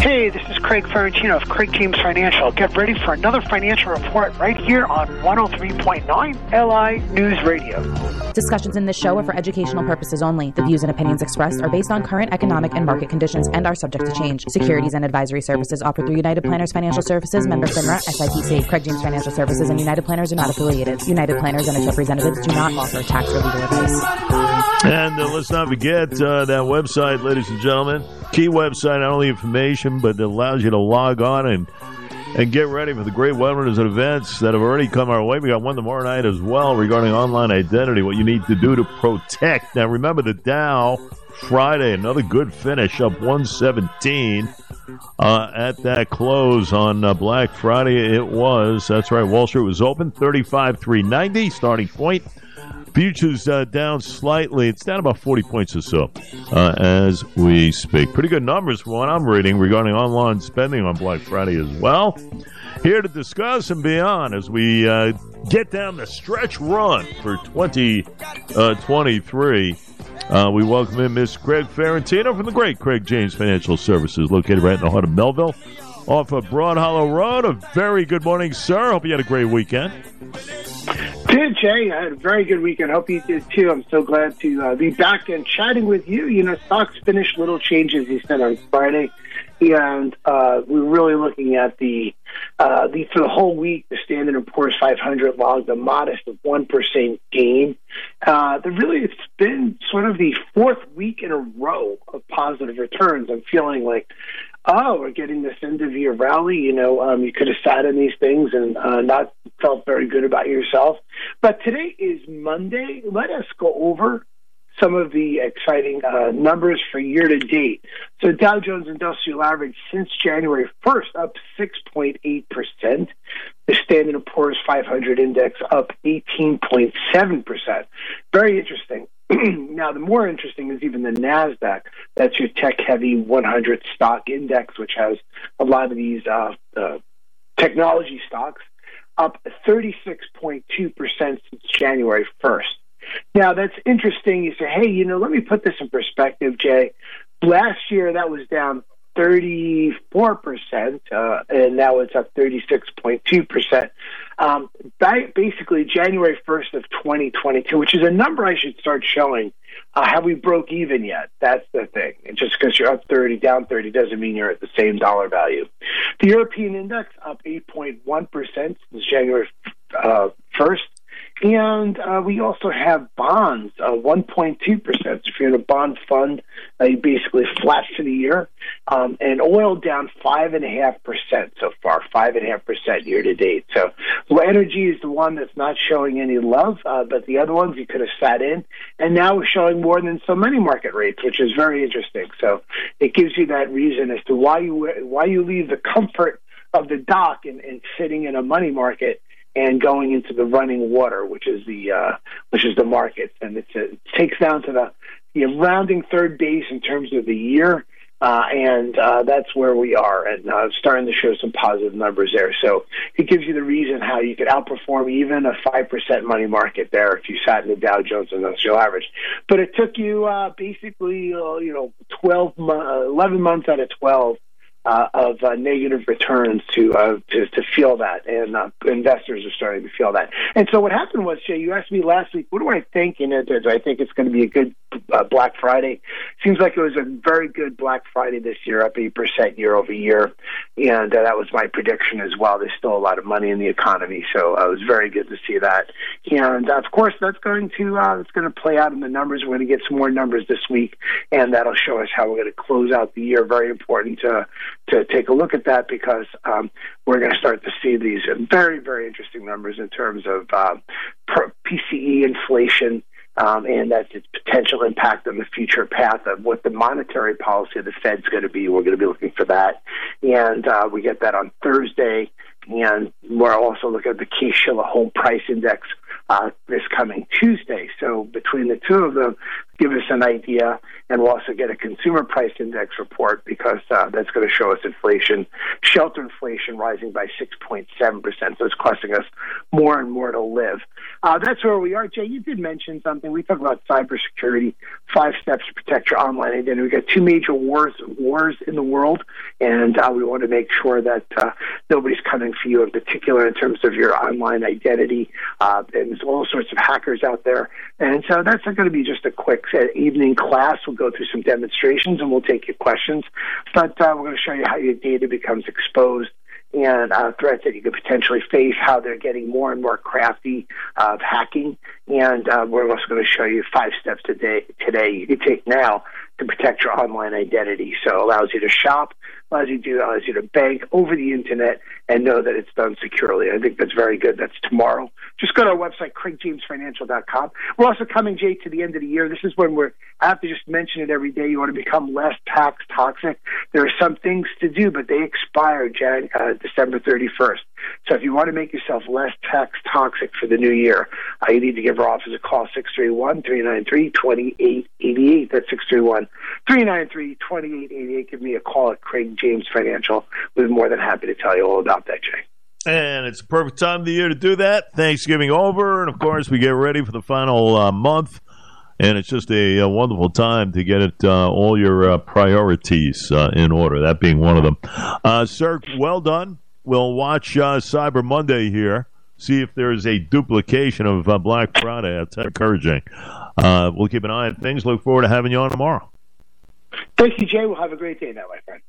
Hey, this is Craig Ferrantino of Craig James Financial. Get ready for another financial report right here on 103.9 LI News Radio. Discussions in this show are for educational purposes only. The views and opinions expressed are based on current economic and market conditions and are subject to change. Securities and advisory services offered through United Planners Financial Services, member FINRA, SIPC. Craig James Financial Services and United Planners are not affiliated. United Planners and its representatives do not offer tax or legal advice. And uh, let's not forget uh, that website, ladies and gentlemen. Key website, not only information, but it allows you to log on and and get ready for the great webinars and events that have already come our way. We got one tomorrow night as well regarding online identity, what you need to do to protect. Now, remember the Dow Friday, another good finish, up 117 uh, at that close on uh, Black Friday. It was, that's right, Wall Street was open, 35 390, starting point. Futures uh, down slightly. It's down about 40 points or so uh, as we speak. Pretty good numbers from what I'm reading regarding online spending on Black Friday as well. Here to discuss and beyond as we uh, get down the stretch run for 2023. Uh, we welcome in Miss Craig Ferrantino from the great Craig James Financial Services, located right in the heart of Melville, off of Broad Hollow Road. A very good morning, sir. Hope you had a great weekend. Did Jay? I had a very good weekend. Hope you did too. I'm so glad to uh, be back and chatting with you. You know, stocks finished little changes. You said on Friday, and uh, we're really looking at the uh, the for the whole week. The Standard and Poor's 500 logged a modest one percent gain. Uh, really, it's been sort of the fourth week in a row of positive returns. I'm feeling like oh, we're getting this end of year rally. You know, um, you could have sat in these things and uh, not felt very good about yourself. But today is Monday. Let us go over some of the exciting uh, numbers for year to date. So Dow Jones Industrial Average since January 1st up 6.8%. The Standard & Poor's 500 Index up 18.7%. Very interesting. now, the more interesting is even the NASDAQ. That's your tech heavy 100 stock index, which has a lot of these uh, uh, technology stocks, up 36.2% since January 1st. Now, that's interesting. You say, hey, you know, let me put this in perspective, Jay. Last year, that was down 34%, uh, and now it's up 36.2%. Um, basically, January 1st of 2022, which is a number I should start showing. Uh, have we broke even yet? That's the thing. And just because you're up 30, down 30 doesn't mean you're at the same dollar value. The European index up 8.1% since January uh, 1st. And uh, we also have bonds, uh, 1.2%. So if you're in a bond fund, uh, you basically flat for the year. Um, and oil down 5.5% so far, 5.5% year to date. So well, energy is the one that's not showing any love, uh, but the other ones you could have sat in. And now we're showing more than so many market rates, which is very interesting. So it gives you that reason as to why you, why you leave the comfort of the dock and, and sitting in a money market and going into the running water, which is the uh, which is the market, and it's, it takes down to the you know, rounding third base in terms of the year, uh, and uh, that's where we are, and uh, starting to show some positive numbers there. So it gives you the reason how you could outperform even a five percent money market there if you sat in the Dow Jones Industrial Average. But it took you uh, basically uh, you know twelve, mo- eleven months out of twelve uh, of uh, negative returns to, uh, to to feel that, and uh, investors are starting to feel that. And so what happened was, Jay, you asked me last week, what do I think? And do I think it's going to be a good uh, Black Friday? Seems like it was a very good Black Friday this year, up eight percent year over year, and uh, that was my prediction as well. There's still a lot of money in the economy, so uh, it was very good to see that. And uh, of course, that's going to uh, it's going to play out in the numbers. We're going to get some more numbers this week, and that'll show us how we're going to close out the year. Very important to to take a look at that because um, we're going to start to see these very, very interesting numbers in terms of uh, PCE inflation. Um, and that's its potential impact on the future path of what the monetary policy of the Fed's going to be. We're going to be looking for that, and uh, we get that on Thursday. And we're also looking at the Case-Shiller Home Price Index uh, this coming Tuesday. So between the two of them, give us an idea. And we'll also get a consumer price index report because uh, that's going to show us inflation, shelter inflation rising by 6.7%. So it's costing us more and more to live. Uh, that's where we are. Jay, you did mention something. We talked about cybersecurity, five steps to protect your online identity. We've got two major wars wars in the world, and uh, we want to make sure that uh, nobody's coming for you in particular in terms of your online identity. Uh, and there's all sorts of hackers out there. And so that's going to be just a quick uh, evening class. We'll go through some demonstrations and we'll take your questions. But uh, we're going to show you how your data becomes exposed and uh, threats that you could potentially face, how they're getting more and more crafty of hacking. And uh, we're also going to show you five steps today, today you can take now to protect your online identity. So it allows you to shop, allows you to allows you to bank over the internet and know that it's done securely. I think that's very good. That's tomorrow. Just go to our website, CraigJamesFinancial.com. We're also coming, Jay, to the end of the year. This is when we're, I have to just mention it every day. You want to become less tax toxic. There are some things to do, but they expire Jan, uh, December 31st. So if you want to make yourself less tax toxic for the new year, uh, you need to give our office a call, 631-393-2888. That's 631-393-2888. Give me a call at Craig James Financial. We're more than happy to tell you all about that, Jay. And it's a perfect time of the year to do that. Thanksgiving over, and of course, we get ready for the final uh, month. And it's just a, a, wonderful time to get it uh, all your uh, priorities uh, in order. That being one of them, uh, sir. Well done. We'll watch uh, Cyber Monday here. See if there is a duplication of Black Friday. That's encouraging. we'll keep an eye on things. Look forward to having you on tomorrow. Thank you, Jay. We'll have a great day now, my friend.